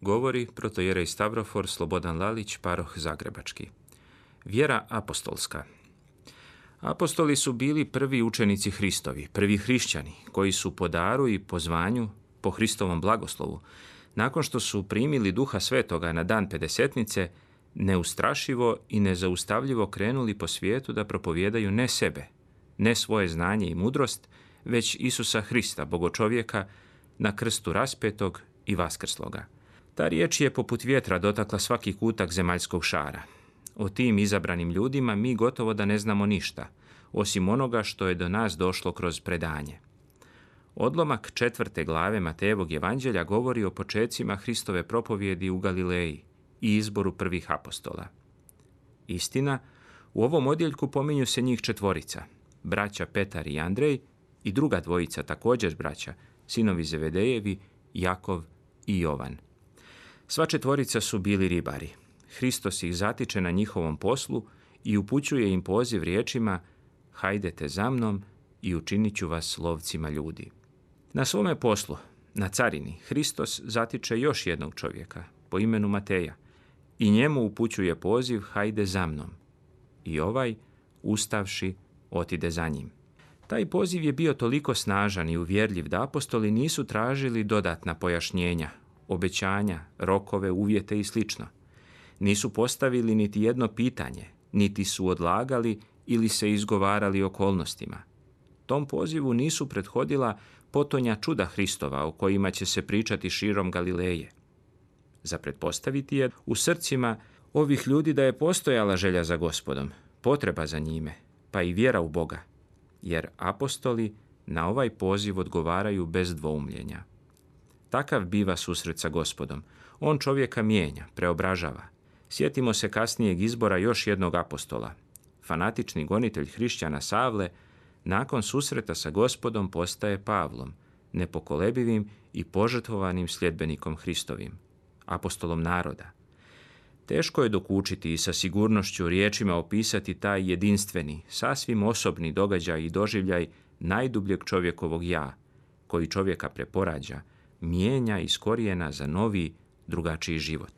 Govori protojerej Stavrofor Slobodan Lalić, paroh Zagrebački. Vjera apostolska. Apostoli su bili prvi učenici Hristovi, prvi hrišćani, koji su po daru i po zvanju, po Hristovom blagoslovu, nakon što su primili duha svetoga na dan pedesetnice, neustrašivo i nezaustavljivo krenuli po svijetu da propovjedaju ne sebe, ne svoje znanje i mudrost, već Isusa Hrista, bogočovjeka, na krstu raspetog i vaskrsloga. Ta riječ je poput vjetra dotakla svaki kutak zemaljskog šara. O tim izabranim ljudima mi gotovo da ne znamo ništa, osim onoga što je do nas došlo kroz predanje. Odlomak četvrte glave Matejevog evanđelja govori o počecima Hristove propovjedi u Galileji i izboru prvih apostola. Istina, u ovom odjeljku pominju se njih četvorica, braća Petar i Andrej i druga dvojica također braća, sinovi Zevedejevi, Jakov i Jovan. Sva četvorica su bili ribari. Hristos ih zatiče na njihovom poslu i upućuje im poziv riječima Hajdete za mnom i učinit ću vas lovcima ljudi. Na svome poslu, na carini, Hristos zatiče još jednog čovjeka, po imenu Mateja, i njemu upućuje poziv Hajde za mnom. I ovaj, ustavši, otide za njim. Taj poziv je bio toliko snažan i uvjerljiv da apostoli nisu tražili dodatna pojašnjenja, obećanja, rokove, uvjete i sl. Nisu postavili niti jedno pitanje, niti su odlagali ili se izgovarali okolnostima. Tom pozivu nisu prethodila potonja čuda Hristova o kojima će se pričati širom Galileje. Za pretpostaviti je u srcima ovih ljudi da je postojala želja za gospodom, potreba za njime, pa i vjera u Boga, jer apostoli na ovaj poziv odgovaraju bez dvoumljenja. Takav biva susret sa gospodom. On čovjeka mijenja, preobražava. Sjetimo se kasnijeg izbora još jednog apostola. Fanatični gonitelj hrišćana Savle nakon susreta sa gospodom postaje Pavlom, nepokolebivim i požrtvovanim sljedbenikom Hristovim, apostolom naroda. Teško je dokučiti i sa sigurnošću riječima opisati taj jedinstveni, sasvim osobni događaj i doživljaj najdubljeg čovjekovog ja, koji čovjeka preporađa, mijenja iz korijena za novi, drugačiji život.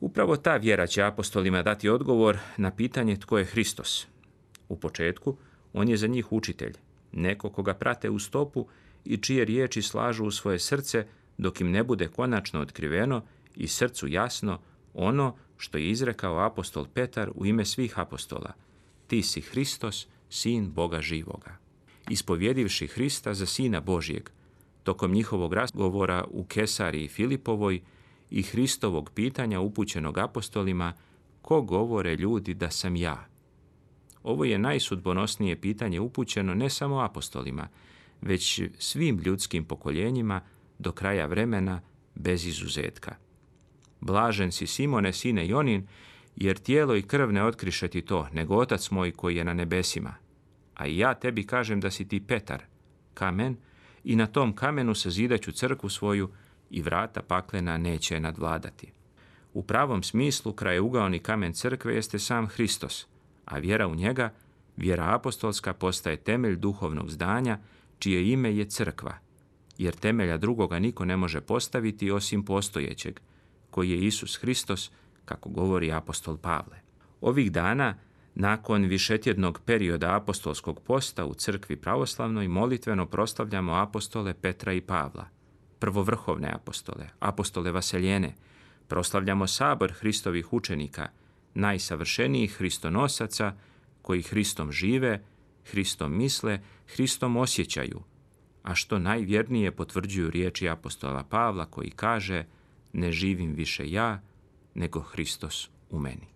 Upravo ta vjera će apostolima dati odgovor na pitanje tko je Hristos. U početku, on je za njih učitelj, neko koga prate u stopu i čije riječi slažu u svoje srce dok im ne bude konačno otkriveno i srcu jasno ono što je izrekao apostol Petar u ime svih apostola. Ti si Hristos, sin Boga živoga. Ispovjedivši Hrista za sina Božijeg, tokom njihovog razgovora u Kesariji Filipovoj i Hristovog pitanja upućenog apostolima ko govore ljudi da sam ja. Ovo je najsudbonosnije pitanje upućeno ne samo apostolima, već svim ljudskim pokoljenjima do kraja vremena bez izuzetka. Blažen si Simone, sine Jonin, jer tijelo i krv ne otkriše ti to, nego otac moj koji je na nebesima. A i ja tebi kažem da si ti Petar, kamen, i na tom kamenu sazidaću crkvu svoju i vrata paklena neće nadvladati. U pravom smislu krajugaoni kamen crkve jeste sam Hristos, a vjera u njega, vjera apostolska, postaje temelj duhovnog zdanja, čije ime je crkva, jer temelja drugoga niko ne može postaviti osim postojećeg, koji je Isus Hristos, kako govori apostol Pavle. Ovih dana nakon višetjednog perioda apostolskog posta u crkvi pravoslavnoj molitveno proslavljamo apostole Petra i Pavla, prvovrhovne apostole, apostole Vaseljene, proslavljamo sabor Hristovih učenika, najsavršenijih hristonosaca koji Hristom žive, Hristom misle, Hristom osjećaju, a što najvjernije potvrđuju riječi apostola Pavla koji kaže ne živim više ja, nego Hristos u meni.